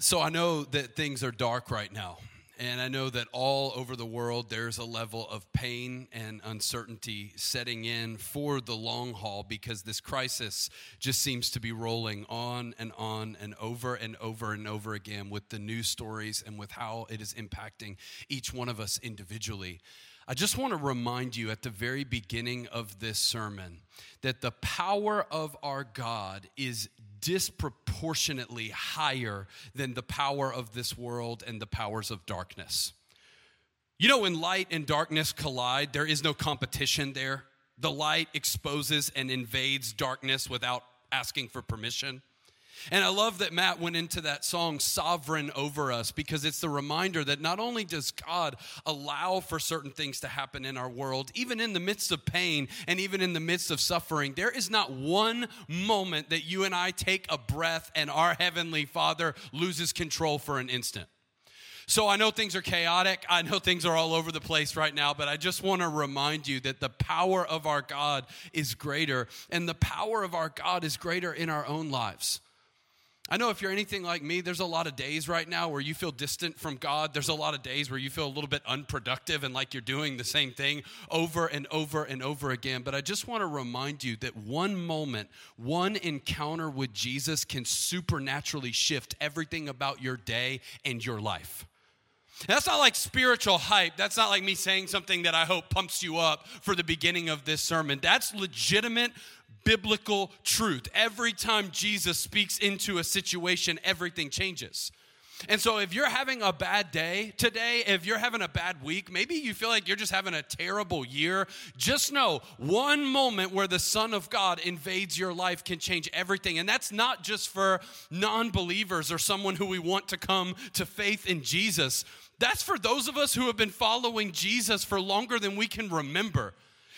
So I know that things are dark right now. And I know that all over the world, there's a level of pain and uncertainty setting in for the long haul because this crisis just seems to be rolling on and on and over and over and over again with the news stories and with how it is impacting each one of us individually. I just want to remind you at the very beginning of this sermon that the power of our God is disproportionately higher than the power of this world and the powers of darkness. You know, when light and darkness collide, there is no competition there. The light exposes and invades darkness without asking for permission. And I love that Matt went into that song, Sovereign Over Us, because it's the reminder that not only does God allow for certain things to happen in our world, even in the midst of pain and even in the midst of suffering, there is not one moment that you and I take a breath and our Heavenly Father loses control for an instant. So I know things are chaotic. I know things are all over the place right now, but I just want to remind you that the power of our God is greater, and the power of our God is greater in our own lives. I know if you're anything like me, there's a lot of days right now where you feel distant from God. There's a lot of days where you feel a little bit unproductive and like you're doing the same thing over and over and over again. But I just want to remind you that one moment, one encounter with Jesus can supernaturally shift everything about your day and your life. That's not like spiritual hype. That's not like me saying something that I hope pumps you up for the beginning of this sermon. That's legitimate biblical truth. Every time Jesus speaks into a situation, everything changes. And so, if you're having a bad day today, if you're having a bad week, maybe you feel like you're just having a terrible year, just know one moment where the Son of God invades your life can change everything. And that's not just for non believers or someone who we want to come to faith in Jesus. That's for those of us who have been following Jesus for longer than we can remember.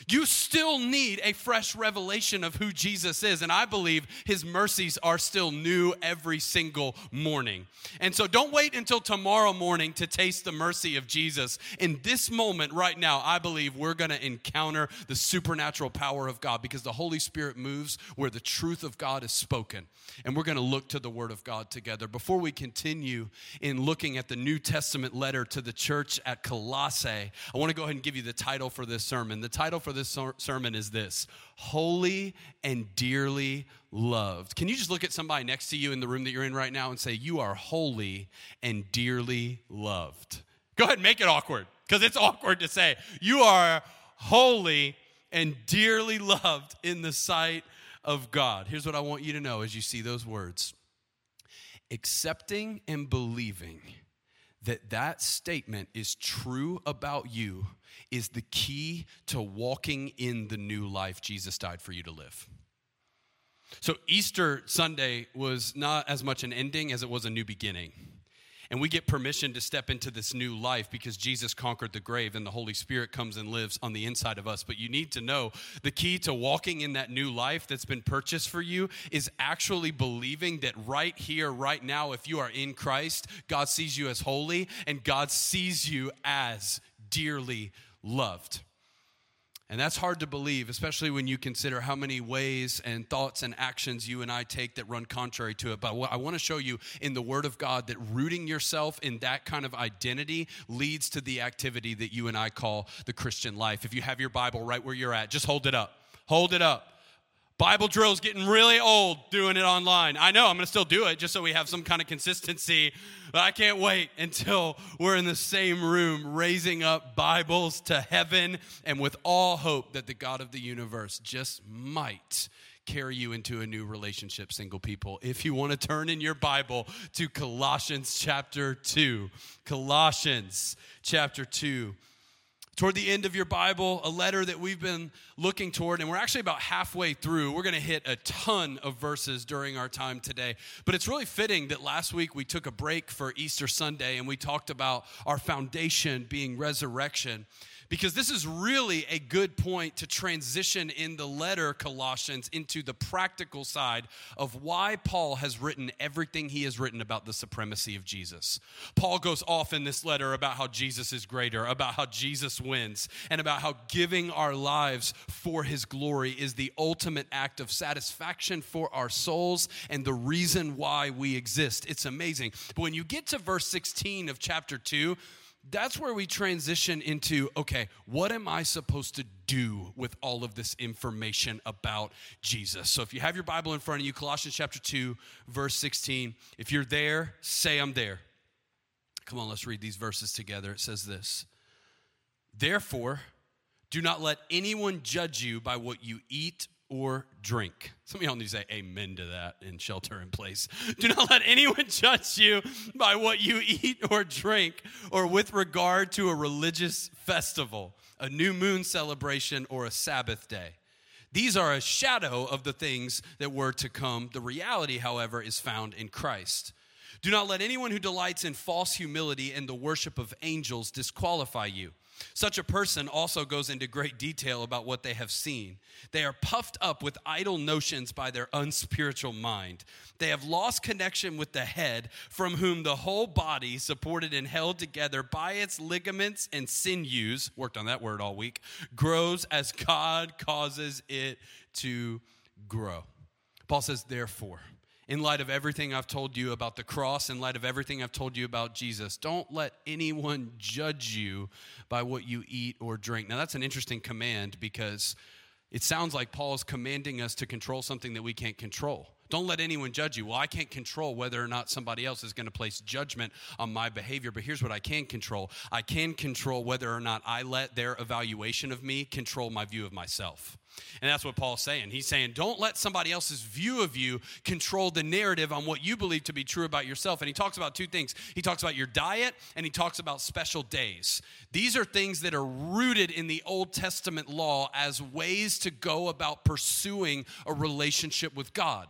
You still need a fresh revelation of who Jesus is. And I believe his mercies are still new every single morning. And so don't wait until tomorrow morning to taste the mercy of Jesus. In this moment right now, I believe we're going to encounter the supernatural power of God because the Holy Spirit moves where the truth of God is spoken. And we're going to look to the Word of God together. Before we continue in looking at the New Testament letter to the church at Colossae, I want to go ahead and give you the title for this sermon. The title for this sermon is this Holy and Dearly Loved. Can you just look at somebody next to you in the room that you're in right now and say, You are holy and dearly loved? Go ahead and make it awkward because it's awkward to say, You are holy and dearly loved in the sight of God. Here's what I want you to know as you see those words accepting and believing that that statement is true about you is the key to walking in the new life Jesus died for you to live. So, Easter Sunday was not as much an ending as it was a new beginning. And we get permission to step into this new life because Jesus conquered the grave and the Holy Spirit comes and lives on the inside of us. But you need to know the key to walking in that new life that's been purchased for you is actually believing that right here, right now, if you are in Christ, God sees you as holy and God sees you as dearly loved. And that's hard to believe, especially when you consider how many ways and thoughts and actions you and I take that run contrary to it. But I want to show you in the Word of God that rooting yourself in that kind of identity leads to the activity that you and I call the Christian life. If you have your Bible right where you're at, just hold it up. Hold it up. Bible drill's getting really old doing it online. I know I'm going to still do it just so we have some kind of consistency, but I can't wait until we're in the same room raising up Bibles to heaven and with all hope that the God of the universe just might carry you into a new relationship, single people. If you want to turn in your Bible to Colossians chapter 2, Colossians chapter 2 toward the end of your Bible, a letter that we've been looking toward, and we're actually about halfway through. We're going to hit a ton of verses during our time today. But it's really fitting that last week we took a break for Easter Sunday and we talked about our foundation being resurrection because this is really a good point to transition in the letter Colossians into the practical side of why Paul has written everything he has written about the supremacy of Jesus. Paul goes off in this letter about how Jesus is greater, about how Jesus wins and about how giving our lives for his glory is the ultimate act of satisfaction for our souls and the reason why we exist. It's amazing. But when you get to verse 16 of chapter 2, that's where we transition into okay, what am I supposed to do with all of this information about Jesus? So if you have your Bible in front of you, Colossians chapter 2, verse 16, if you're there, say I'm there. Come on, let's read these verses together. It says this Therefore, do not let anyone judge you by what you eat or drink. Some of y'all need to say amen to that in shelter in place. Do not let anyone judge you by what you eat or drink, or with regard to a religious festival, a new moon celebration, or a Sabbath day. These are a shadow of the things that were to come. The reality, however, is found in Christ. Do not let anyone who delights in false humility and the worship of angels disqualify you. Such a person also goes into great detail about what they have seen. They are puffed up with idle notions by their unspiritual mind. They have lost connection with the head, from whom the whole body, supported and held together by its ligaments and sinews, worked on that word all week, grows as God causes it to grow. Paul says, therefore in light of everything I've told you about the cross, in light of everything I've told you about Jesus. Don't let anyone judge you by what you eat or drink. Now, that's an interesting command because it sounds like Paul is commanding us to control something that we can't control. Don't let anyone judge you. Well, I can't control whether or not somebody else is going to place judgment on my behavior, but here's what I can control I can control whether or not I let their evaluation of me control my view of myself. And that's what Paul's saying. He's saying, don't let somebody else's view of you control the narrative on what you believe to be true about yourself. And he talks about two things he talks about your diet and he talks about special days. These are things that are rooted in the Old Testament law as ways to go about pursuing a relationship with God.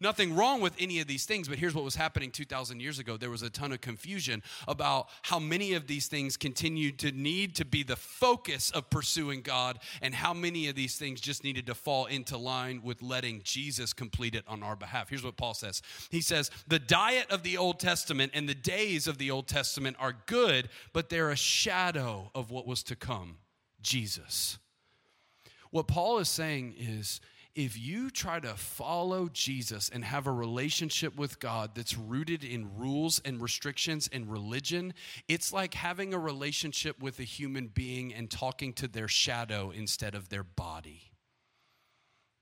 Nothing wrong with any of these things, but here's what was happening 2,000 years ago. There was a ton of confusion about how many of these things continued to need to be the focus of pursuing God, and how many of these things just needed to fall into line with letting Jesus complete it on our behalf. Here's what Paul says He says, The diet of the Old Testament and the days of the Old Testament are good, but they're a shadow of what was to come Jesus. What Paul is saying is, if you try to follow Jesus and have a relationship with God that's rooted in rules and restrictions and religion, it's like having a relationship with a human being and talking to their shadow instead of their body.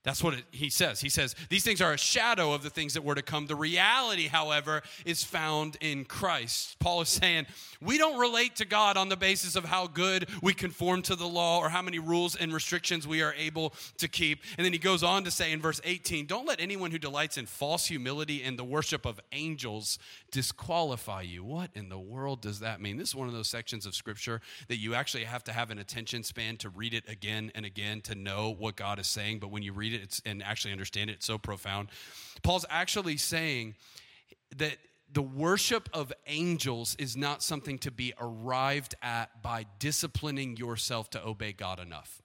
That's what it, he says. He says, These things are a shadow of the things that were to come. The reality, however, is found in Christ. Paul is saying, We don't relate to God on the basis of how good we conform to the law or how many rules and restrictions we are able to keep. And then he goes on to say in verse 18, Don't let anyone who delights in false humility and the worship of angels disqualify you. What in the world does that mean? This is one of those sections of scripture that you actually have to have an attention span to read it again and again to know what God is saying. But when you read it and actually understand it, it's so profound. Paul's actually saying that the worship of angels is not something to be arrived at by disciplining yourself to obey God enough.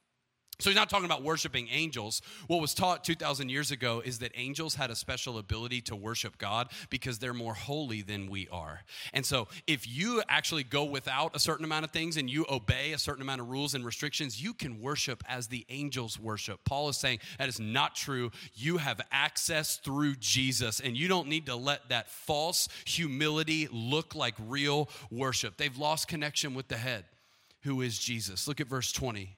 So he's not talking about worshiping angels. What was taught 2,000 years ago is that angels had a special ability to worship God because they're more holy than we are. And so if you actually go without a certain amount of things and you obey a certain amount of rules and restrictions, you can worship as the angels worship. Paul is saying that is not true. You have access through Jesus, and you don't need to let that false humility look like real worship. They've lost connection with the head, who is Jesus. Look at verse 20.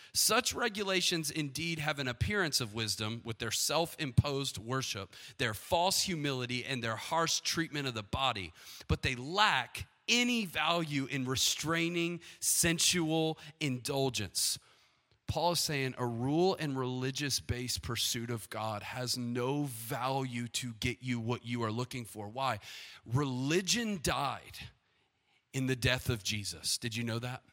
Such regulations indeed have an appearance of wisdom with their self imposed worship, their false humility, and their harsh treatment of the body, but they lack any value in restraining sensual indulgence. Paul is saying a rule and religious based pursuit of God has no value to get you what you are looking for. Why? Religion died in the death of Jesus. Did you know that?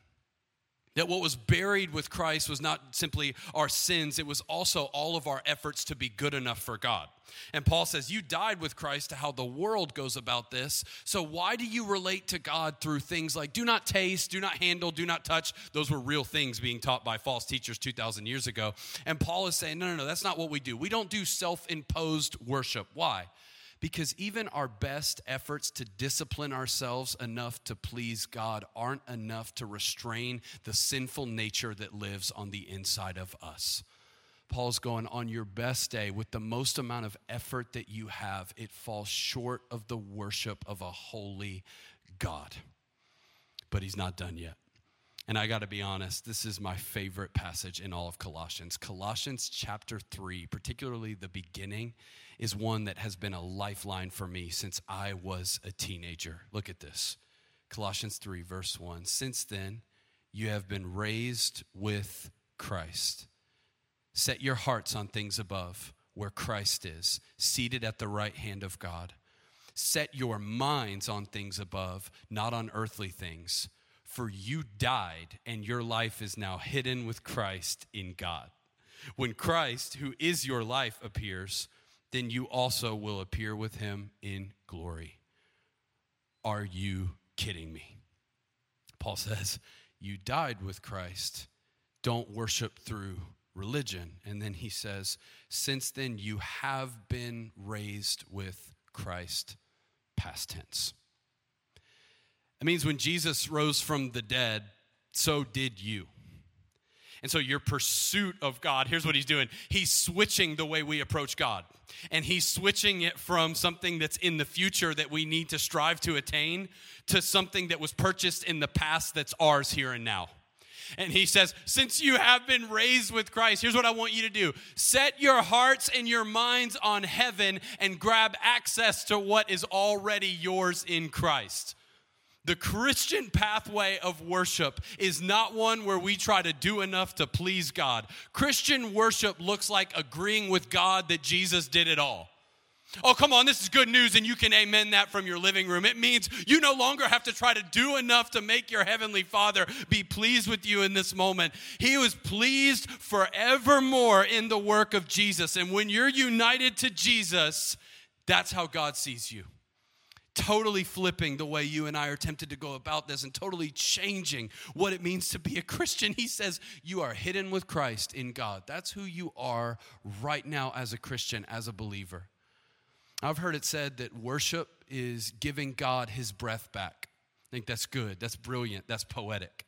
That what was buried with Christ was not simply our sins, it was also all of our efforts to be good enough for God. And Paul says, You died with Christ to how the world goes about this. So why do you relate to God through things like do not taste, do not handle, do not touch? Those were real things being taught by false teachers 2,000 years ago. And Paul is saying, No, no, no, that's not what we do. We don't do self imposed worship. Why? Because even our best efforts to discipline ourselves enough to please God aren't enough to restrain the sinful nature that lives on the inside of us. Paul's going, on your best day, with the most amount of effort that you have, it falls short of the worship of a holy God. But he's not done yet. And I got to be honest, this is my favorite passage in all of Colossians. Colossians chapter 3, particularly the beginning, is one that has been a lifeline for me since I was a teenager. Look at this Colossians 3, verse 1. Since then, you have been raised with Christ. Set your hearts on things above, where Christ is, seated at the right hand of God. Set your minds on things above, not on earthly things for you died, and your life is now hidden with Christ in God. When Christ, who is your life, appears, then you also will appear with him in glory. Are you kidding me? Paul says, You died with Christ. Don't worship through religion. And then he says, Since then you have been raised with Christ, past tense. It means when Jesus rose from the dead, so did you. And so, your pursuit of God, here's what he's doing he's switching the way we approach God. And he's switching it from something that's in the future that we need to strive to attain to something that was purchased in the past that's ours here and now. And he says, Since you have been raised with Christ, here's what I want you to do set your hearts and your minds on heaven and grab access to what is already yours in Christ. The Christian pathway of worship is not one where we try to do enough to please God. Christian worship looks like agreeing with God that Jesus did it all. Oh, come on, this is good news, and you can amen that from your living room. It means you no longer have to try to do enough to make your heavenly Father be pleased with you in this moment. He was pleased forevermore in the work of Jesus. And when you're united to Jesus, that's how God sees you totally flipping the way you and I are tempted to go about this and totally changing what it means to be a Christian. He says, You are hidden with Christ in God. That's who you are right now as a Christian, as a believer. I've heard it said that worship is giving God his breath back. I think that's good. That's brilliant. That's poetic.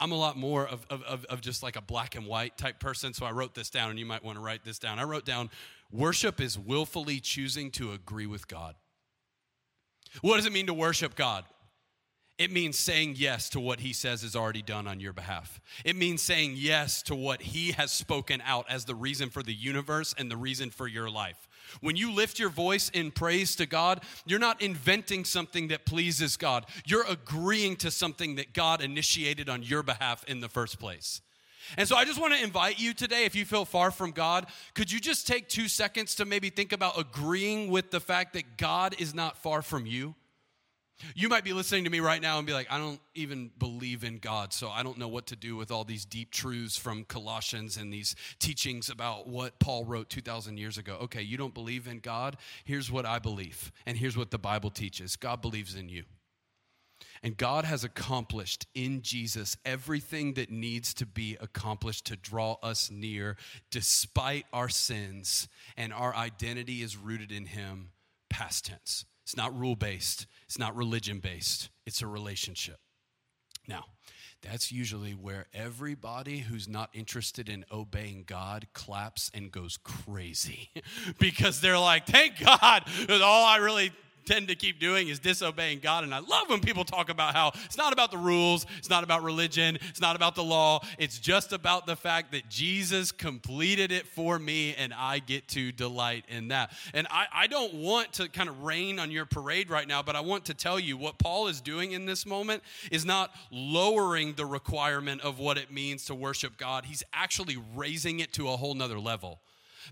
I'm a lot more of, of, of just like a black and white type person, so I wrote this down, and you might want to write this down. I wrote down worship is willfully choosing to agree with God. What does it mean to worship God? It means saying yes to what he says is already done on your behalf. It means saying yes to what he has spoken out as the reason for the universe and the reason for your life. When you lift your voice in praise to God, you're not inventing something that pleases God. You're agreeing to something that God initiated on your behalf in the first place. And so I just want to invite you today, if you feel far from God, could you just take two seconds to maybe think about agreeing with the fact that God is not far from you? You might be listening to me right now and be like, I don't even believe in God, so I don't know what to do with all these deep truths from Colossians and these teachings about what Paul wrote 2,000 years ago. Okay, you don't believe in God? Here's what I believe, and here's what the Bible teaches God believes in you. And God has accomplished in Jesus everything that needs to be accomplished to draw us near despite our sins. And our identity is rooted in Him, past tense. It's not rule based, it's not religion based, it's a relationship. Now, that's usually where everybody who's not interested in obeying God claps and goes crazy because they're like, thank God, all I really tend to keep doing is disobeying God. And I love when people talk about how it's not about the rules, it's not about religion, it's not about the law. It's just about the fact that Jesus completed it for me and I get to delight in that. And I, I don't want to kind of rain on your parade right now, but I want to tell you what Paul is doing in this moment is not lowering the requirement of what it means to worship God, he's actually raising it to a whole nother level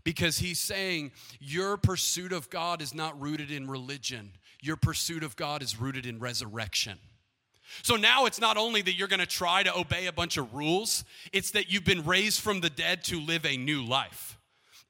because he's saying your pursuit of God is not rooted in religion, your pursuit of God is rooted in resurrection. So now it's not only that you're going to try to obey a bunch of rules, it's that you've been raised from the dead to live a new life.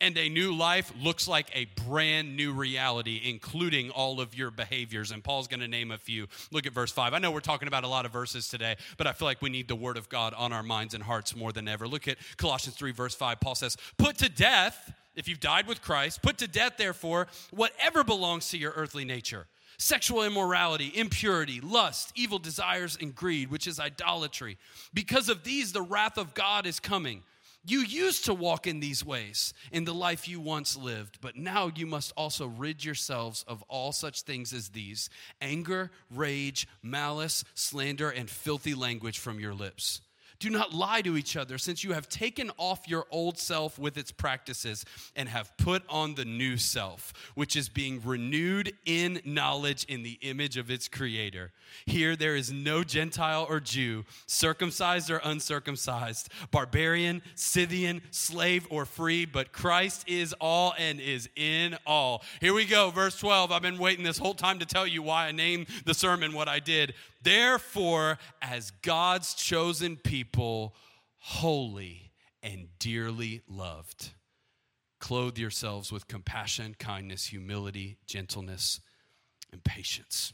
And a new life looks like a brand new reality, including all of your behaviors. And Paul's going to name a few. Look at verse 5. I know we're talking about a lot of verses today, but I feel like we need the word of God on our minds and hearts more than ever. Look at Colossians 3, verse 5. Paul says, Put to death, if you've died with Christ, put to death, therefore, whatever belongs to your earthly nature sexual immorality, impurity, lust, evil desires, and greed, which is idolatry. Because of these, the wrath of God is coming. You used to walk in these ways in the life you once lived, but now you must also rid yourselves of all such things as these anger, rage, malice, slander, and filthy language from your lips. Do not lie to each other, since you have taken off your old self with its practices and have put on the new self, which is being renewed in knowledge in the image of its creator. Here there is no Gentile or Jew, circumcised or uncircumcised, barbarian, Scythian, slave or free, but Christ is all and is in all. Here we go, verse 12. I've been waiting this whole time to tell you why I named the sermon what I did. Therefore, as God's chosen people, holy and dearly loved, clothe yourselves with compassion, kindness, humility, gentleness, and patience.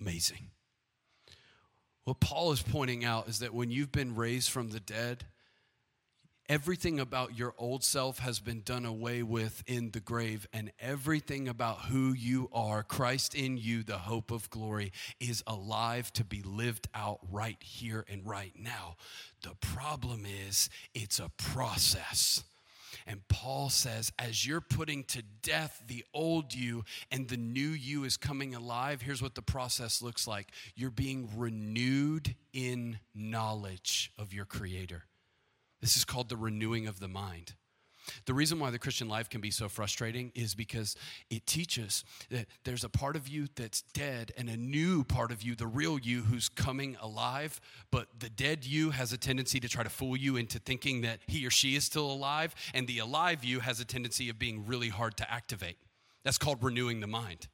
Amazing. What Paul is pointing out is that when you've been raised from the dead, everything about your old self has been done away with in the grave, and everything about who you are, Christ in you, the hope of glory, is alive to be lived out right here and right now. The problem is, it's a process. And Paul says, as you're putting to death the old you and the new you is coming alive, here's what the process looks like you're being renewed in knowledge of your Creator. This is called the renewing of the mind. The reason why the Christian life can be so frustrating is because it teaches that there's a part of you that's dead and a new part of you, the real you, who's coming alive. But the dead you has a tendency to try to fool you into thinking that he or she is still alive, and the alive you has a tendency of being really hard to activate. That's called renewing the mind.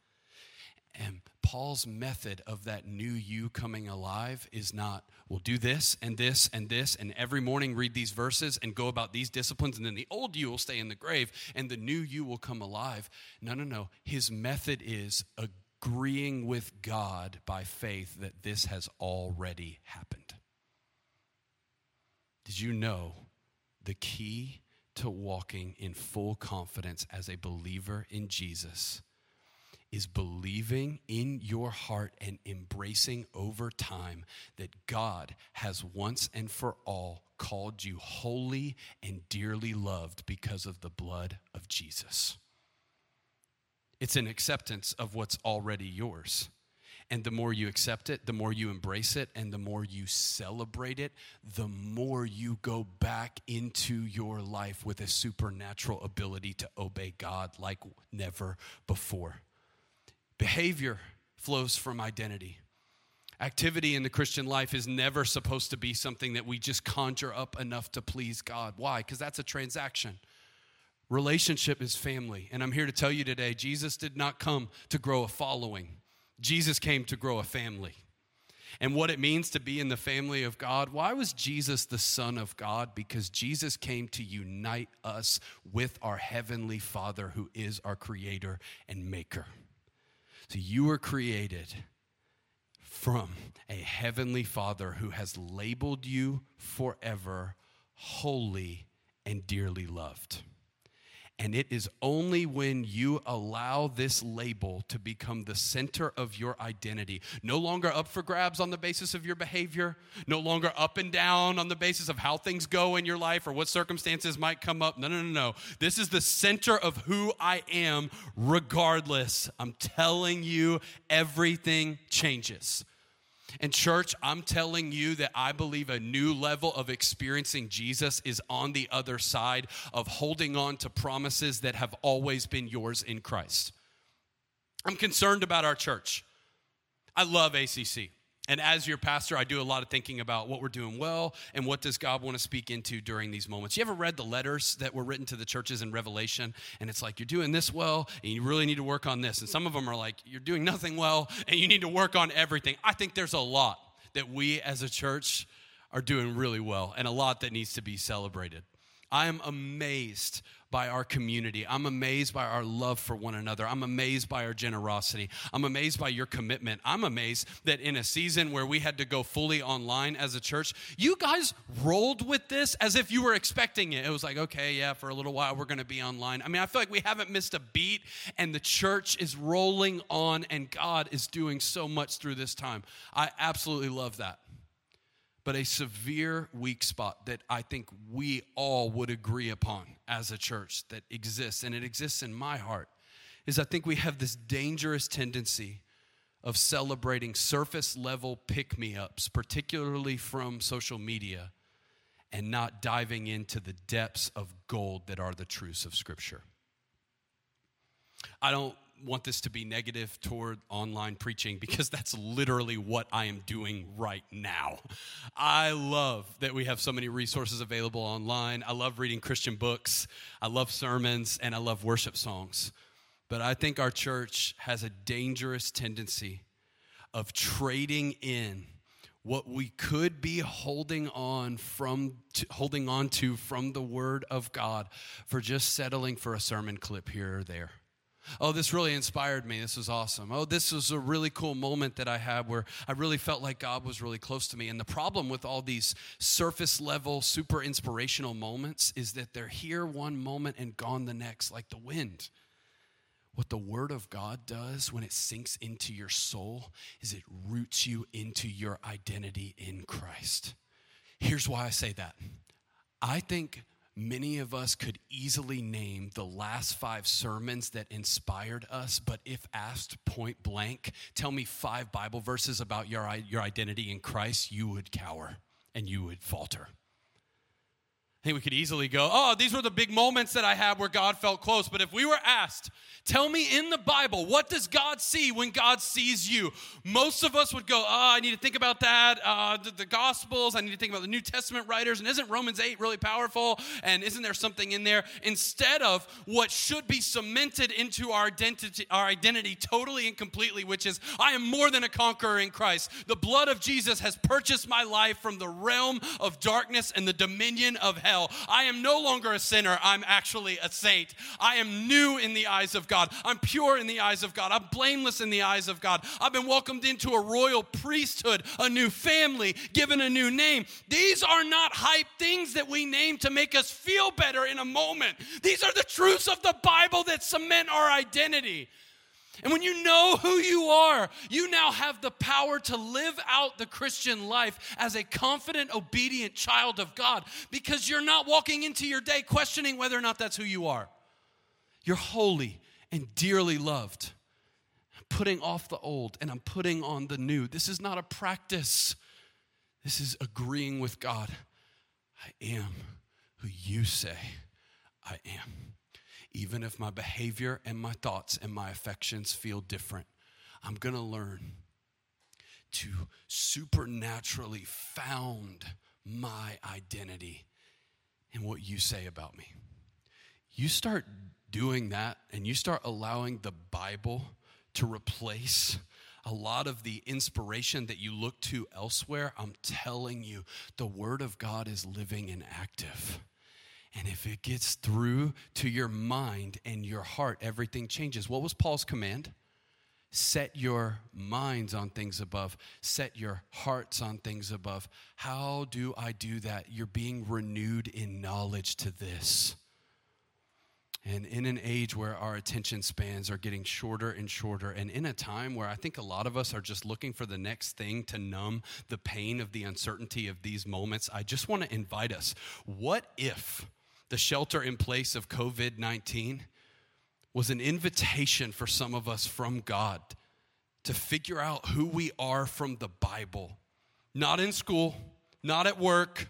And Paul's method of that new you coming alive is not, we'll do this and this and this, and every morning read these verses and go about these disciplines, and then the old you will stay in the grave and the new you will come alive. No, no, no. His method is agreeing with God by faith that this has already happened. Did you know the key to walking in full confidence as a believer in Jesus? Is believing in your heart and embracing over time that God has once and for all called you holy and dearly loved because of the blood of Jesus. It's an acceptance of what's already yours. And the more you accept it, the more you embrace it, and the more you celebrate it, the more you go back into your life with a supernatural ability to obey God like never before. Behavior flows from identity. Activity in the Christian life is never supposed to be something that we just conjure up enough to please God. Why? Because that's a transaction. Relationship is family. And I'm here to tell you today Jesus did not come to grow a following, Jesus came to grow a family. And what it means to be in the family of God. Why was Jesus the Son of God? Because Jesus came to unite us with our Heavenly Father, who is our Creator and Maker. So you were created from a heavenly Father who has labeled you forever holy and dearly loved. And it is only when you allow this label to become the center of your identity, no longer up for grabs on the basis of your behavior, no longer up and down on the basis of how things go in your life or what circumstances might come up. No, no, no, no. This is the center of who I am, regardless. I'm telling you, everything changes. And, church, I'm telling you that I believe a new level of experiencing Jesus is on the other side of holding on to promises that have always been yours in Christ. I'm concerned about our church. I love ACC. And as your pastor, I do a lot of thinking about what we're doing well and what does God want to speak into during these moments. You ever read the letters that were written to the churches in Revelation? And it's like, you're doing this well, and you really need to work on this. And some of them are like, you're doing nothing well, and you need to work on everything. I think there's a lot that we as a church are doing really well and a lot that needs to be celebrated. I am amazed by our community. I'm amazed by our love for one another. I'm amazed by our generosity. I'm amazed by your commitment. I'm amazed that in a season where we had to go fully online as a church, you guys rolled with this as if you were expecting it. It was like, okay, yeah, for a little while we're going to be online. I mean, I feel like we haven't missed a beat and the church is rolling on and God is doing so much through this time. I absolutely love that. But a severe weak spot that I think we all would agree upon as a church that exists, and it exists in my heart, is I think we have this dangerous tendency of celebrating surface level pick me ups, particularly from social media, and not diving into the depths of gold that are the truths of Scripture. I don't want this to be negative toward online preaching because that's literally what I am doing right now. I love that we have so many resources available online. I love reading Christian books, I love sermons, and I love worship songs. But I think our church has a dangerous tendency of trading in what we could be holding on from to, holding on to from the word of God for just settling for a sermon clip here or there. Oh, this really inspired me. This was awesome. Oh, this was a really cool moment that I had where I really felt like God was really close to me. And the problem with all these surface level, super inspirational moments is that they're here one moment and gone the next, like the wind. What the Word of God does when it sinks into your soul is it roots you into your identity in Christ. Here's why I say that. I think Many of us could easily name the last five sermons that inspired us, but if asked point blank, tell me five Bible verses about your, your identity in Christ, you would cower and you would falter. I think we could easily go, oh, these were the big moments that I had where God felt close. But if we were asked, Tell me in the Bible, what does God see when God sees you? Most of us would go, oh, I need to think about that. Uh, the, the, Gospels, I need to think about the New Testament writers. And isn't Romans 8 really powerful? And isn't there something in there? Instead of what should be cemented into our identity, our identity totally and completely, which is, I am more than a conqueror in Christ. The blood of Jesus has purchased my life from the realm of darkness and the dominion of hell. I am no longer a sinner, I'm actually a saint. I am new in the eyes of God. I'm pure in the eyes of God. I'm blameless in the eyes of God. I've been welcomed into a royal priesthood, a new family, given a new name. These are not hype things that we name to make us feel better in a moment. These are the truths of the Bible that cement our identity. And when you know who you are, you now have the power to live out the Christian life as a confident, obedient child of God because you're not walking into your day questioning whether or not that's who you are. You're holy and dearly loved. I'm putting off the old and I'm putting on the new. This is not a practice, this is agreeing with God. I am who you say I am. Even if my behavior and my thoughts and my affections feel different, I'm going to learn to supernaturally found my identity in what you say about me. You start doing that and you start allowing the Bible to replace a lot of the inspiration that you look to elsewhere, I'm telling you, the Word of God is living and active. And if it gets through to your mind and your heart, everything changes. What was Paul's command? Set your minds on things above, set your hearts on things above. How do I do that? You're being renewed in knowledge to this. And in an age where our attention spans are getting shorter and shorter, and in a time where I think a lot of us are just looking for the next thing to numb the pain of the uncertainty of these moments, I just want to invite us. What if the shelter in place of COVID 19 was an invitation for some of us from God to figure out who we are from the Bible? Not in school, not at work,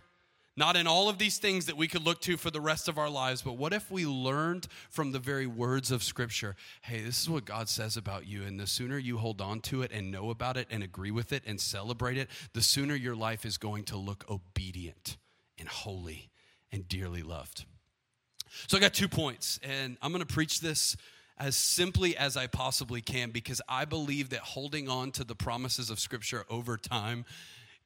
not in all of these things that we could look to for the rest of our lives, but what if we learned from the very words of Scripture hey, this is what God says about you, and the sooner you hold on to it and know about it and agree with it and celebrate it, the sooner your life is going to look obedient and holy and dearly loved. So I got two points, and I'm going to preach this as simply as I possibly can because I believe that holding on to the promises of Scripture over time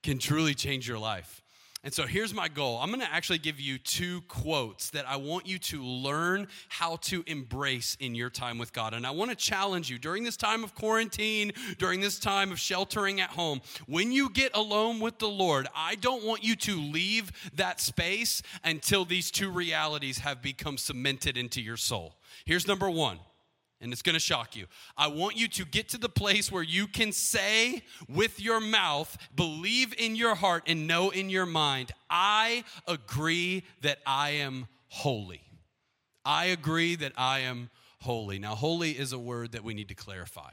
can truly change your life. And so here's my goal. I'm going to actually give you two quotes that I want you to learn how to embrace in your time with God. And I want to challenge you during this time of quarantine, during this time of sheltering at home, when you get alone with the Lord, I don't want you to leave that space until these two realities have become cemented into your soul. Here's number one and it's to shock you. I want you to get to the place where you can say with your mouth, believe in your heart, and know in your mind, I agree that I am holy. I agree that I am holy. Now, holy is a word that we need to clarify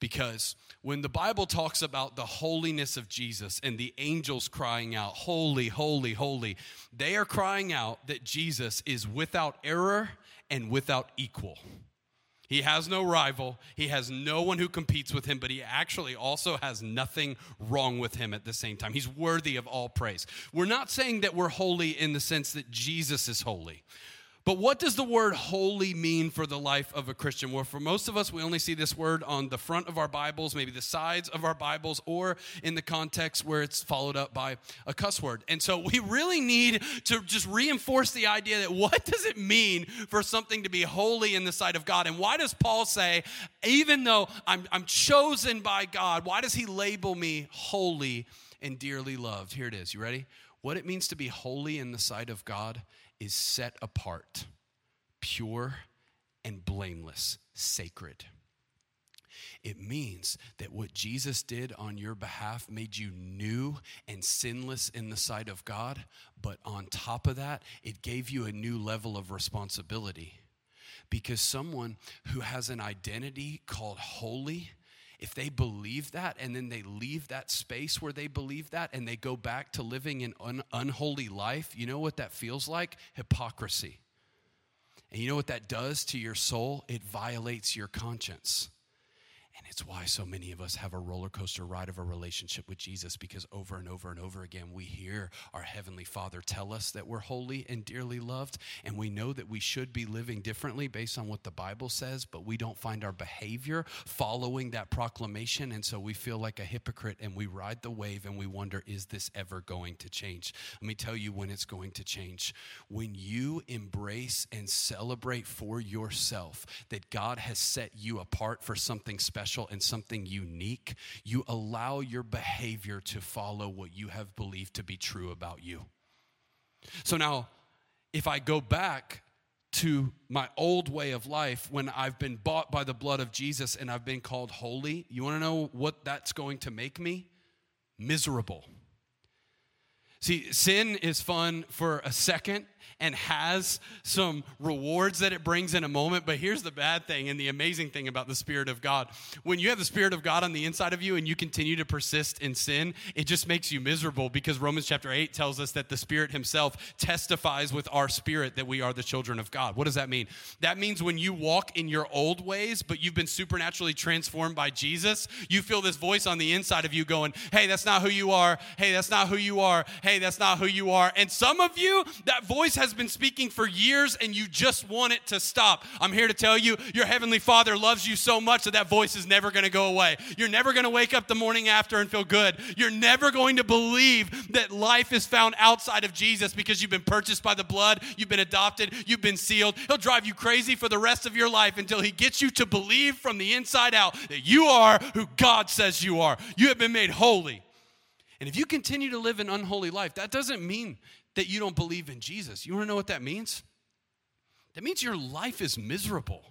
because when the Bible talks about the holiness of Jesus and the angels crying out, Holy, holy, holy, they are crying out that Jesus is without error and without equal. He has no rival. He has no one who competes with him, but he actually also has nothing wrong with him at the same time. He's worthy of all praise. We're not saying that we're holy in the sense that Jesus is holy. But what does the word holy mean for the life of a Christian? Well, for most of us, we only see this word on the front of our Bibles, maybe the sides of our Bibles, or in the context where it's followed up by a cuss word. And so we really need to just reinforce the idea that what does it mean for something to be holy in the sight of God? And why does Paul say, even though I'm, I'm chosen by God, why does he label me holy and dearly loved? Here it is. You ready? What it means to be holy in the sight of God is set apart, pure and blameless, sacred. It means that what Jesus did on your behalf made you new and sinless in the sight of God, but on top of that, it gave you a new level of responsibility. Because someone who has an identity called holy, if they believe that and then they leave that space where they believe that and they go back to living an un- unholy life, you know what that feels like? Hypocrisy. And you know what that does to your soul? It violates your conscience. And it's why so many of us have a roller coaster ride of a relationship with Jesus because over and over and over again we hear our Heavenly Father tell us that we're holy and dearly loved, and we know that we should be living differently based on what the Bible says, but we don't find our behavior following that proclamation, and so we feel like a hypocrite and we ride the wave and we wonder, is this ever going to change? Let me tell you when it's going to change. When you embrace and celebrate for yourself that God has set you apart for something special special and something unique, you allow your behavior to follow what you have believed to be true about you. So now, if I go back to my old way of life when I've been bought by the blood of Jesus and I've been called holy, you want to know what that's going to make me? Miserable. See, sin is fun for a second and has some rewards that it brings in a moment. But here's the bad thing and the amazing thing about the Spirit of God. When you have the Spirit of God on the inside of you and you continue to persist in sin, it just makes you miserable because Romans chapter 8 tells us that the Spirit Himself testifies with our spirit that we are the children of God. What does that mean? That means when you walk in your old ways, but you've been supernaturally transformed by Jesus, you feel this voice on the inside of you going, Hey, that's not who you are. Hey, that's not who you are. Hey, that's not who you are. And some of you, that voice has been speaking for years and you just want it to stop. I'm here to tell you, your Heavenly Father loves you so much that that voice is never going to go away. You're never going to wake up the morning after and feel good. You're never going to believe that life is found outside of Jesus because you've been purchased by the blood, you've been adopted, you've been sealed. He'll drive you crazy for the rest of your life until He gets you to believe from the inside out that you are who God says you are. You have been made holy. And if you continue to live an unholy life, that doesn't mean that you don't believe in Jesus. You want to know what that means? That means your life is miserable.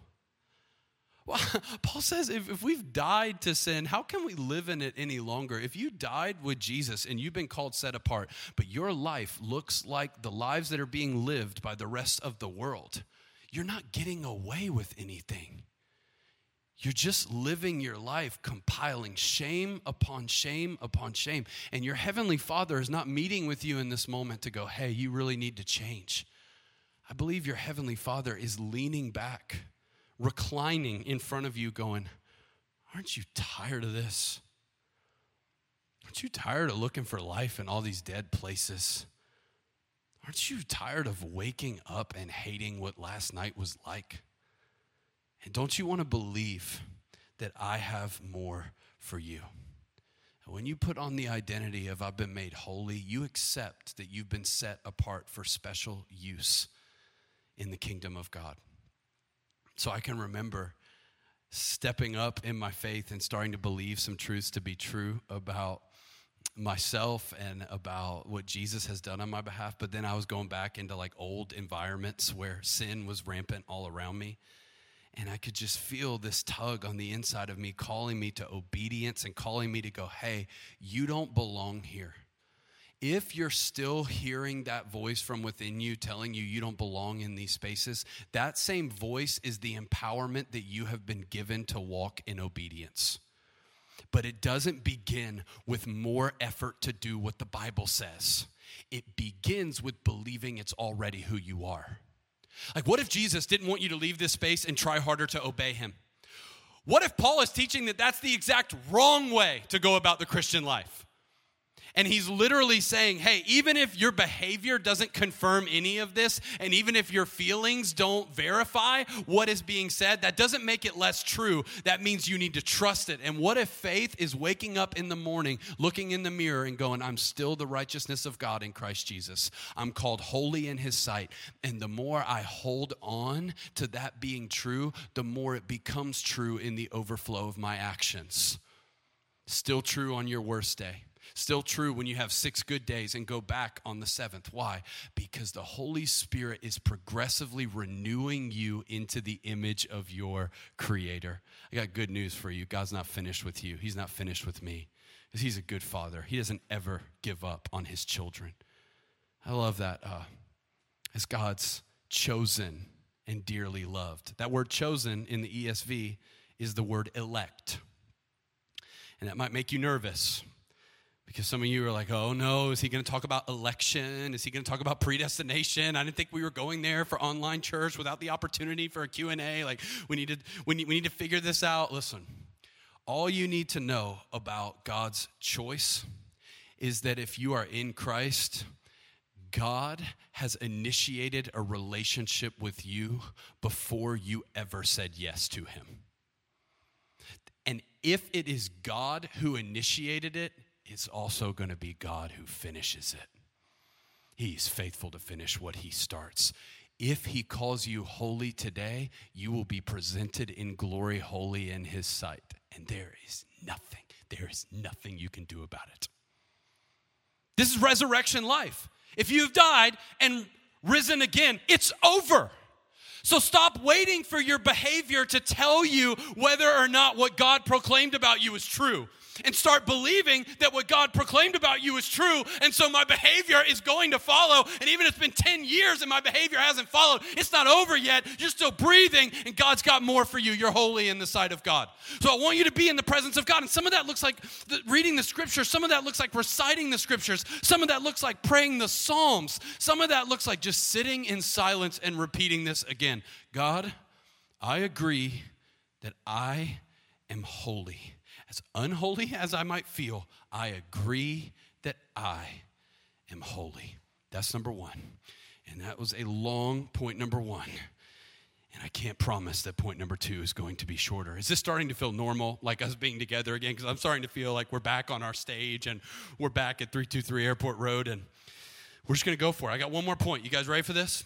Well, Paul says if, if we've died to sin, how can we live in it any longer? If you died with Jesus and you've been called set apart, but your life looks like the lives that are being lived by the rest of the world, you're not getting away with anything. You're just living your life compiling shame upon shame upon shame. And your heavenly Father is not meeting with you in this moment to go, hey, you really need to change. I believe your heavenly Father is leaning back, reclining in front of you, going, Aren't you tired of this? Aren't you tired of looking for life in all these dead places? Aren't you tired of waking up and hating what last night was like? And don't you want to believe that I have more for you? When you put on the identity of I've been made holy, you accept that you've been set apart for special use in the kingdom of God. So I can remember stepping up in my faith and starting to believe some truths to be true about myself and about what Jesus has done on my behalf. But then I was going back into like old environments where sin was rampant all around me. And I could just feel this tug on the inside of me calling me to obedience and calling me to go, hey, you don't belong here. If you're still hearing that voice from within you telling you you don't belong in these spaces, that same voice is the empowerment that you have been given to walk in obedience. But it doesn't begin with more effort to do what the Bible says. It begins with believing it's already who you are. Like, what if Jesus didn't want you to leave this space and try harder to obey him? What if Paul is teaching that that's the exact wrong way to go about the Christian life? And he's literally saying, hey, even if your behavior doesn't confirm any of this, and even if your feelings don't verify what is being said, that doesn't make it less true. That means you need to trust it. And what if faith is waking up in the morning, looking in the mirror, and going, I'm still the righteousness of God in Christ Jesus? I'm called holy in his sight. And the more I hold on to that being true, the more it becomes true in the overflow of my actions. Still true on your worst day Still true when you have six good days and go back on the seventh. Why? Because the Holy Spirit is progressively renewing you into the image of your Creator. I got good news for you God's not finished with you, He's not finished with me. He's a good Father, He doesn't ever give up on His children. I love that. Uh, as God's chosen and dearly loved. That word chosen in the ESV is the word elect. And that might make you nervous because some of you are like, oh no, is he going to talk about election? Is he going to talk about predestination? I didn't think we were going there for online church without the opportunity for a Q&A. Like, we need to, we need, we need to figure this out. Listen, all you need to know about God's choice is that if you are in Christ, God has initiated a relationship with you before you ever said yes to him. And if it is God who initiated it, it's also going to be God who finishes it. He's faithful to finish what he starts. If he calls you holy today, you will be presented in glory holy in his sight. And there is nothing, there is nothing you can do about it. This is resurrection life. If you've died and risen again, it's over. So stop waiting for your behavior to tell you whether or not what God proclaimed about you is true and start believing that what God proclaimed about you is true. And so my behavior is going to follow. And even if it's been 10 years and my behavior hasn't followed, it's not over yet. You're still breathing, and God's got more for you. You're holy in the sight of God. So I want you to be in the presence of God. And some of that looks like reading the scriptures, some of that looks like reciting the scriptures, some of that looks like praying the Psalms, some of that looks like just sitting in silence and repeating this again God, I agree that I am holy as unholy as I might feel, I agree that I am holy. That's number one. And that was a long point number one. And I can't promise that point number two is going to be shorter. Is this starting to feel normal, like us being together again? Because I'm starting to feel like we're back on our stage and we're back at 323 Airport Road and we're just going to go for it. I got one more point. You guys ready for this?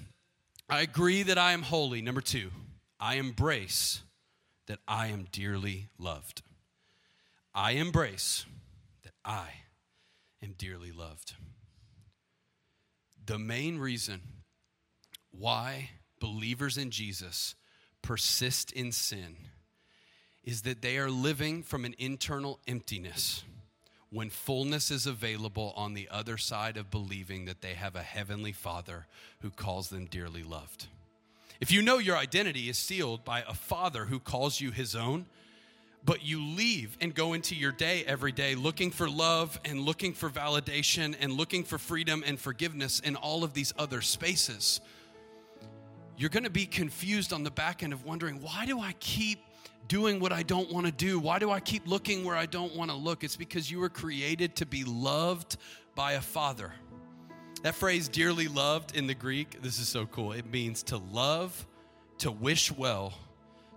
I agree that I am holy. Number two, I embrace that I am dearly loved. I embrace that I am dearly loved. The main reason why believers in Jesus persist in sin is that they are living from an internal emptiness when fullness is available on the other side of believing that they have a heavenly Father who calls them dearly loved. If you know your identity is sealed by a Father who calls you his own, but you leave and go into your day every day looking for love and looking for validation and looking for freedom and forgiveness in all of these other spaces, you're going to be confused on the back end of wondering, why do I keep doing what I don't want to do? Why do I keep looking where I don't want to look? It's because you were created to be loved by a father. That phrase, dearly loved in the Greek, this is so cool. It means to love, to wish well,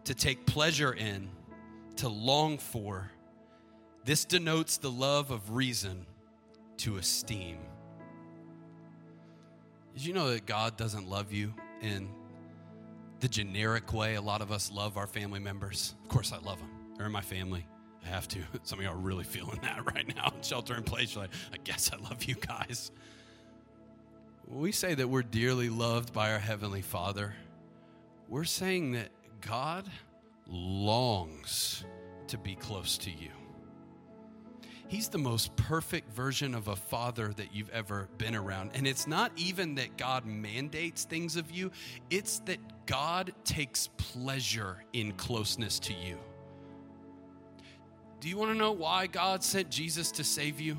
to take pleasure in, to long for, This denotes the love of reason to esteem. Did you know that God doesn't love you in the generic way a lot of us love our family members? Of course, I love them. They're in my family. I have to. Some of y'all are really feeling that right now. Shelter in place. You're like, I guess I love you guys. We say that we're dearly loved by our Heavenly Father, we're saying that God longs to be close to you. He's the most perfect version of a father that you've ever been around. And it's not even that God mandates things of you, it's that God takes pleasure in closeness to you. Do you want to know why God sent Jesus to save you?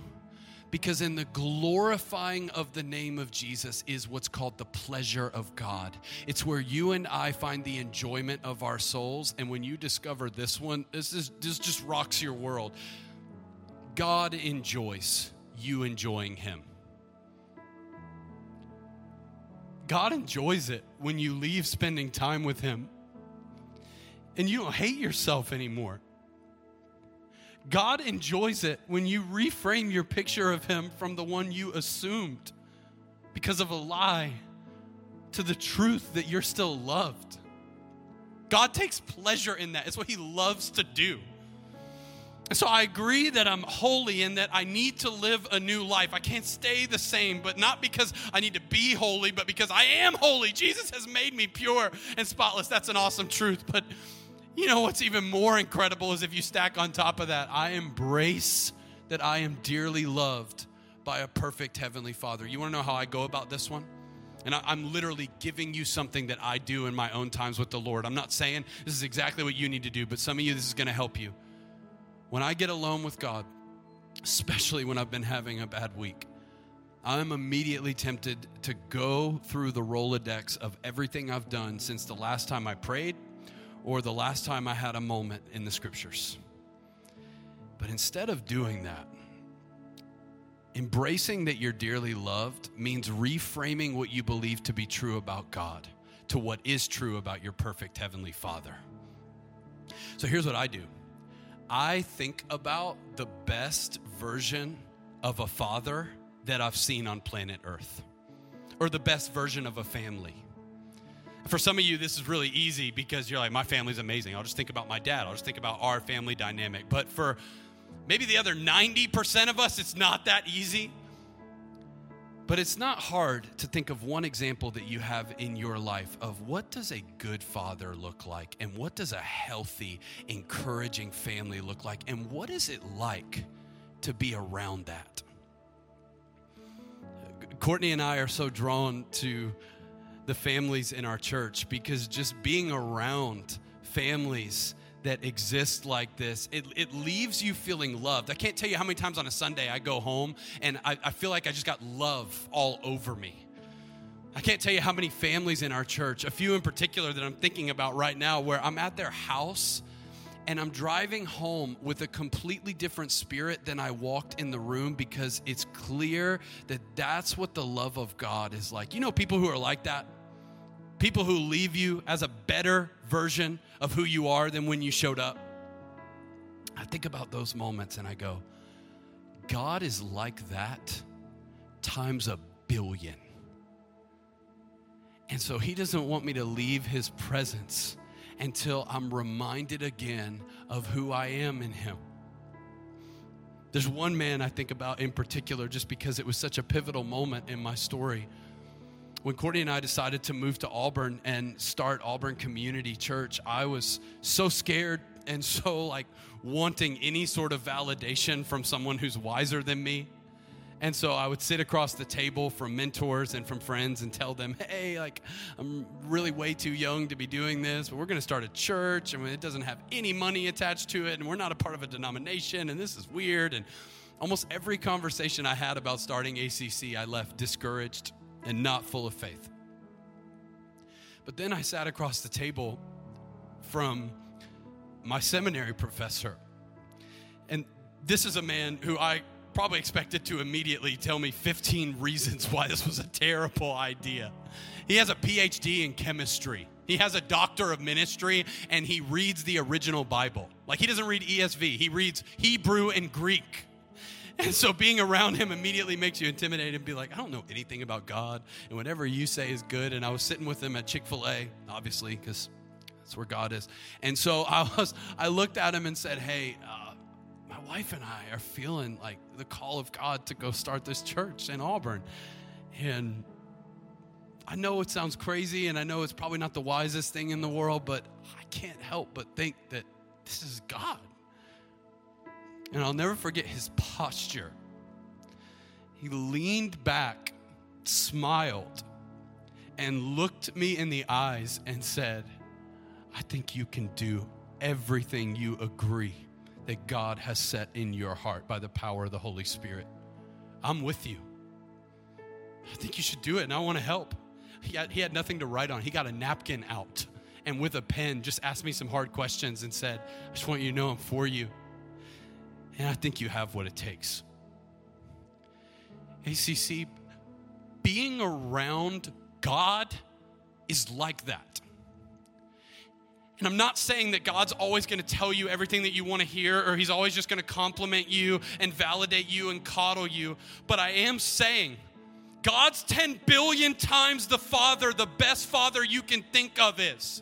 Because in the glorifying of the name of Jesus is what's called the pleasure of God. It's where you and I find the enjoyment of our souls. And when you discover this one, this, is, this just rocks your world. God enjoys you enjoying Him. God enjoys it when you leave spending time with Him and you don't hate yourself anymore. God enjoys it when you reframe your picture of Him from the one you assumed because of a lie to the truth that you're still loved. God takes pleasure in that. It's what He loves to do. So I agree that I'm holy and that I need to live a new life. I can't stay the same, but not because I need to be holy, but because I am holy. Jesus has made me pure and spotless. That's an awesome truth. But you know what's even more incredible is if you stack on top of that, I embrace that I am dearly loved by a perfect Heavenly Father. You want to know how I go about this one? And I, am literally giving you something that I do in my own times with the Lord. I'm not saying this is exactly what you need to do, but some of you, this is to help you. When I get alone with God, especially when I've been having a bad week, I'm immediately tempted to go through the Rolodex of everything I've done since the last time I prayed or the last time I had a moment in the scriptures. But instead of doing that, embracing that you're dearly loved means reframing what you believe to be true about God to what is true about your perfect Heavenly Father. So here's what I do I think about the best version of a father that I've seen on planet Earth, or the best version of a family for some of you, this is really easy because you're like, my family's amazing. I'll just think about my dad. I'll just think about our family dynamic. But for maybe the other 90% of us, it's not that easy. But it's not hard to think of one example that you have in your life of what does a good father look like and what does a healthy, encouraging family look like and what is it like to be around that? Courtney and I are so drawn to the families in our church because just being around families that exist like this, it, it leaves you feeling loved. I can't tell you how many times on a Sunday I go home and I, I feel like I just got love all over me. I can't tell you how many families in our church, a few in particular that I'm thinking about right now, where I'm at their house and I'm driving home with a completely different spirit than I walked in the room because it's clear that that's what the love of God is like. You know, people who are like that? People who leave you as a better version of who you are than when you showed up. I think about those moments and I go, God is like that times a billion. And so he doesn't want me to leave his presence until I'm reminded again of who I am in him. There's one man I think about in particular just because it was such a pivotal moment in my story when Courtney and I decided to move to Auburn and start Auburn Community Church, I was so scared and so like wanting any sort of validation from someone who's wiser than me. And so I would sit across the table from mentors and from friends and tell them, hey, like, I'm really way too young to be doing this, but we're going to start a church and it doesn't have any money attached to it, and we're not a part of a denomination, and this is weird. And almost every conversation I had about starting ACC, I left discouraged and not full of faith. But then I sat across the table from my seminary professor. And this is a man who I probably expected to immediately tell me 15 reasons why this was a terrible idea. He has a PhD in chemistry. He has a doctor of ministry and he reads the original Bible. Like he doesn't read ESV, he reads Hebrew and Greek. And so being around him immediately makes you intimidated and be like, I don't know anything about God. And whatever you say is good. And I was sitting with him at Chick fil A, obviously, because that's where God is. And so I was, I looked at him and said, Hey, uh, my wife and I are feeling like the call of God to go start this church in Auburn. And I know it sounds crazy and I know it's probably not the wisest thing in the world, but I can't help but think that this is God. And I'll never forget his posture. He leaned back, smiled, and looked me in the eyes and said, I think you can do everything you agree that God has set in your heart by the power of the Holy Spirit. I'm with you. I think you should do it, and I want to help. He had, he had nothing to write on. He got a napkin out and with a pen just asked me some hard questions and said, I just want you to know I'm for you. And I think you have what it takes. ACC, being around God is like that. And I'm not saying that God's always going to tell you everything that you want to hear or he's always just going to compliment you and validate you and coddle you. But I am saying God's 10 billion times the Father, the best Father you can think of is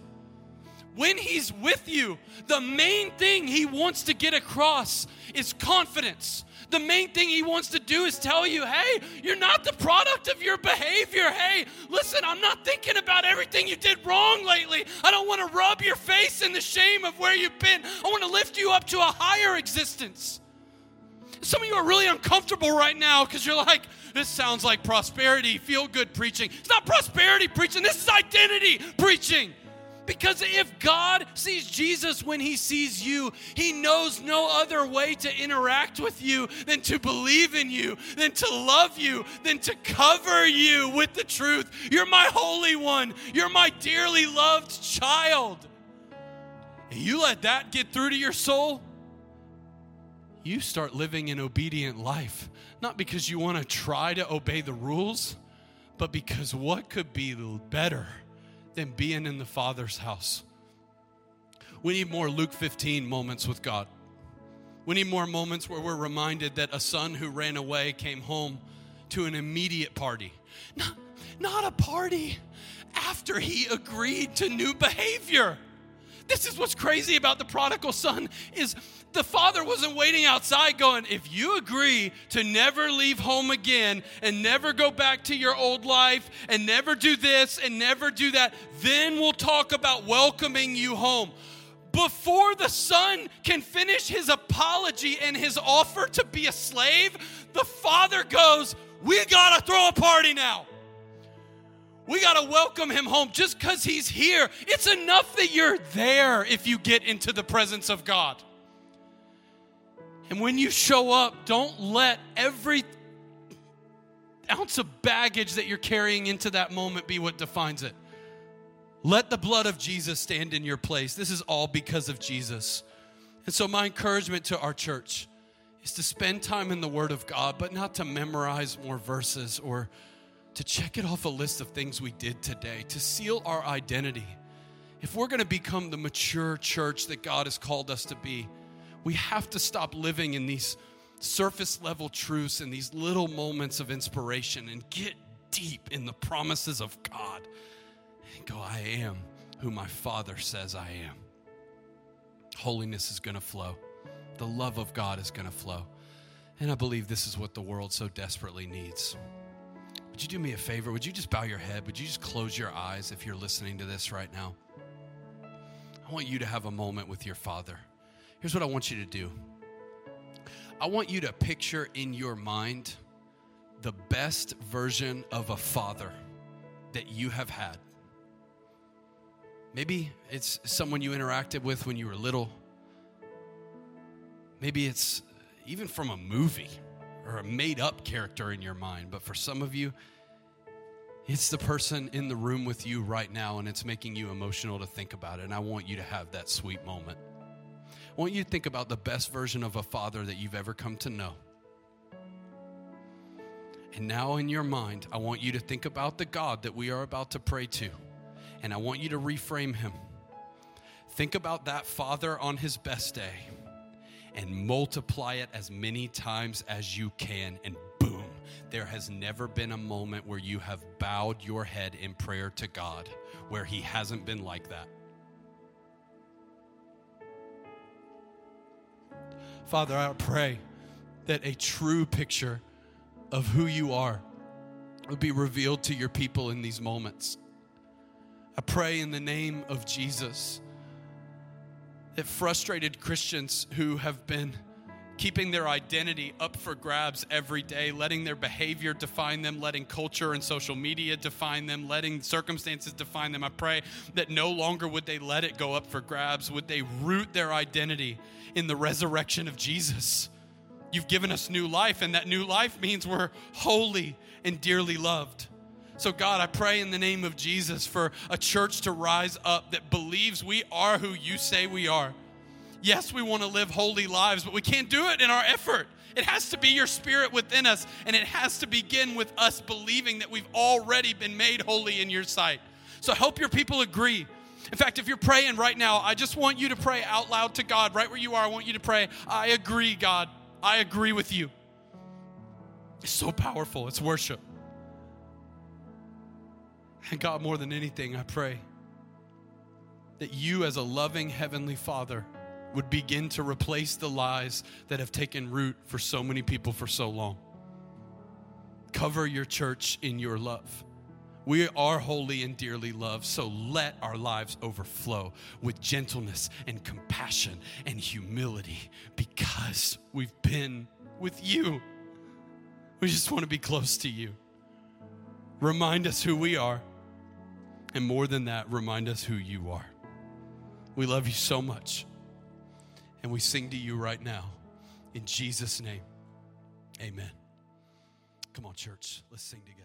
when He's with you, the main thing He wants to get across is confidence. The main thing He wants to do is tell you, hey, you're not the product of your behavior. Hey, listen, I'm not thinking about everything you did wrong lately. I don't want to rub your face in the shame of where you've been. I want to lift you up to a higher existence. Some of you are really uncomfortable right now because you're like, this sounds like prosperity, feel good preaching. It's not prosperity preaching, this is identity preaching. Because if God sees Jesus when he sees you, he knows no other way to interact with you than to believe in you, than to love you, than to cover you with the truth. You're my holy one, you're my dearly loved child. And you let that get through to your soul, you start living an obedient life. Not because you want to try to obey the rules, but because what could be better? Than being in the Father's house. We need more Luke 15 moments with God. We need more moments where we're reminded that a son who ran away came home to an immediate party. Not, not a party after he agreed to new behavior. This is what's crazy about the prodigal son is the father wasn't waiting outside going, if you agree to never leave home again and never go back to your old life and never do this and never do that, then we'll talk about welcoming you home. Before the son can finish his apology and his offer to be a slave, the father goes, We gotta throw a party now. We got to welcome him home just because he's here. It's enough that you're there if you get into the presence of God. And when you show up, don't let every ounce of baggage that you're carrying into that moment be what defines it. Let the blood of Jesus stand in your place. This is all because of Jesus. And so, my encouragement to our church is to spend time in the Word of God, but not to memorize more verses or to check it off a list of things we did today, to seal our identity. If we're going to become the mature church that God has called us to be, we have to stop living in these surface level truths and these little moments of inspiration and get deep in the promises of God and go, I am who my Father says I am. Holiness is going to flow, the love of God is going to flow. And I believe this is what the world so desperately needs. Would you do me a favor? Would you just bow your head? Would you just close your eyes if you're listening to this right now? I want you to have a moment with your Father. Here's what I want you to do I want you to picture in your mind the best version of a father that you have had. Maybe it's someone you interacted with when you were little. Maybe it's even from a movie or a made up character in your mind. But for some of you, it's the person in the room with you right now, and it's making you emotional to think about it. And I want you to have that sweet moment. I want you to think about the best version of a father that you've ever come to know. And now, in your mind, I want you to think about the God that we are about to pray to. And I want you to reframe him. Think about that father on his best day and multiply it as many times as you can. And boom, there has never been a moment where you have bowed your head in prayer to God where he hasn't been like that. Father, I pray that a true picture of who you are would be revealed to your people in these moments. I pray in the name of Jesus that frustrated Christians who have been keeping their identity up for grabs every day, letting their behavior define them, letting culture and social media define them, letting circumstances define them. I pray that no longer would they let it go up for grabs, would they root their identity in the resurrection of Jesus. You've given us new life, and that new life means we're holy and dearly loved. So, God, I pray in the name of Jesus for a church to rise up that believes we are who you say we are. Yes, we want to live holy lives, but we can't do it in our effort. It has to be your spirit within us, and it has to begin with us believing that we've already been made holy in your sight. So, help your people agree. In fact, if you're praying right now, I just want you to pray out loud to God, right where you are. I want you to pray, I agree, God. I agree with you. It's so powerful. It's worship. And God, more than anything, I pray that you, as a loving Heavenly Father, would begin to replace the lies that have taken root for so many people for so long. Cover your church in your love. We are holy and dearly loved, so let our lives overflow with gentleness and compassion and humility because we've been with you. We just want to be close to you. Remind us who we are. And more than that, remind us who you are. We love you so much. And we sing to you right now. In Jesus' name, amen. Come on, church. Let's sing together.